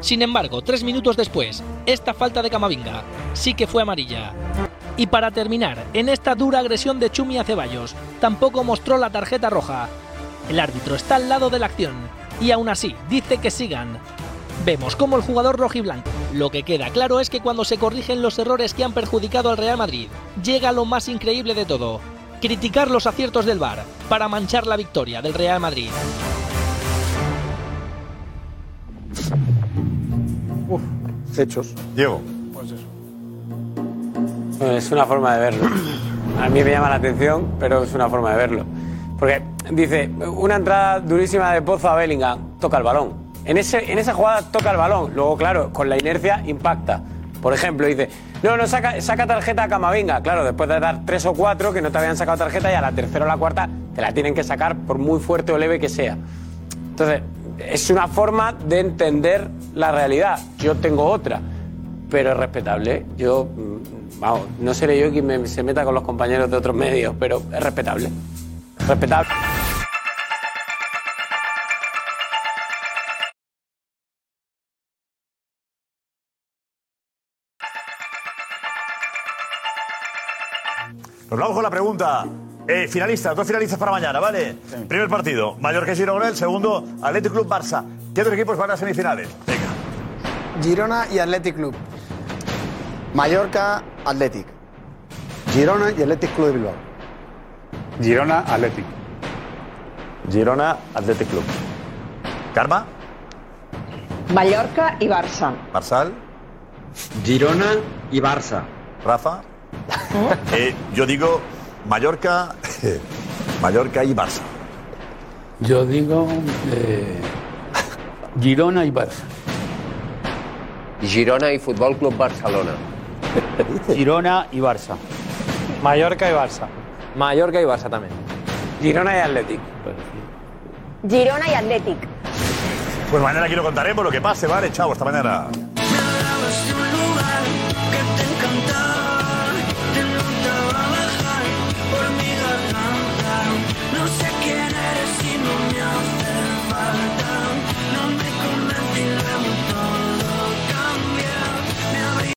Sin embargo, tres minutos después, esta falta de Camavinga sí que fue amarilla. Y para terminar, en esta dura agresión de Chumi a Ceballos, tampoco mostró la tarjeta roja. El árbitro está al lado de la acción y aún así dice que sigan. Vemos cómo el jugador rojiblanco. Lo que queda claro es que cuando se corrigen los errores que han perjudicado al Real Madrid, llega lo más increíble de todo: criticar los aciertos del VAR para manchar la victoria del Real Madrid. Hechos. Diego. Es una forma de verlo. A mí me llama la atención, pero es una forma de verlo. Porque dice, una entrada durísima de Pozo a Bellingham, toca el balón. En, ese, en esa jugada toca el balón. Luego, claro, con la inercia impacta. Por ejemplo, dice, no, no, saca, saca tarjeta a Camavinga. Claro, después de dar tres o cuatro que no te habían sacado tarjeta y a la tercera o la cuarta te la tienen que sacar por muy fuerte o leve que sea. Entonces, es una forma de entender la realidad. Yo tengo otra, pero es respetable. Yo, mm, vamos, no seré yo quien me- se meta con los compañeros de otros medios, pero es respetable. Respetable. Nos vamos con la pregunta. Eh, finalistas, dos finalistas para mañana, ¿vale? Primer partido, Mallorca y Girona, el segundo, Atlético Club Barça. ¿Qué otros equipos van a semifinales? Venga. Girona y Athletic Club. Mallorca, Athletic. Girona y Athletic Club de Bilbao. Girona, Athletic. Girona, Athletic Club. Karma, Mallorca y Barça. Marsal, Girona y Barça. Rafa. *laughs* Eh, yo digo Mallorca, *laughs* Mallorca y Barça. Yo digo eh, Girona y Barça. Girona y Fútbol Club Barcelona. Girona y Barça. Mallorca y Barça. Mallorca y Barça también. Girona y Athletic. Girona y Athletic. Pues mañana aquí lo contaremos lo que pase, ¿vale? Chao, hasta mañana.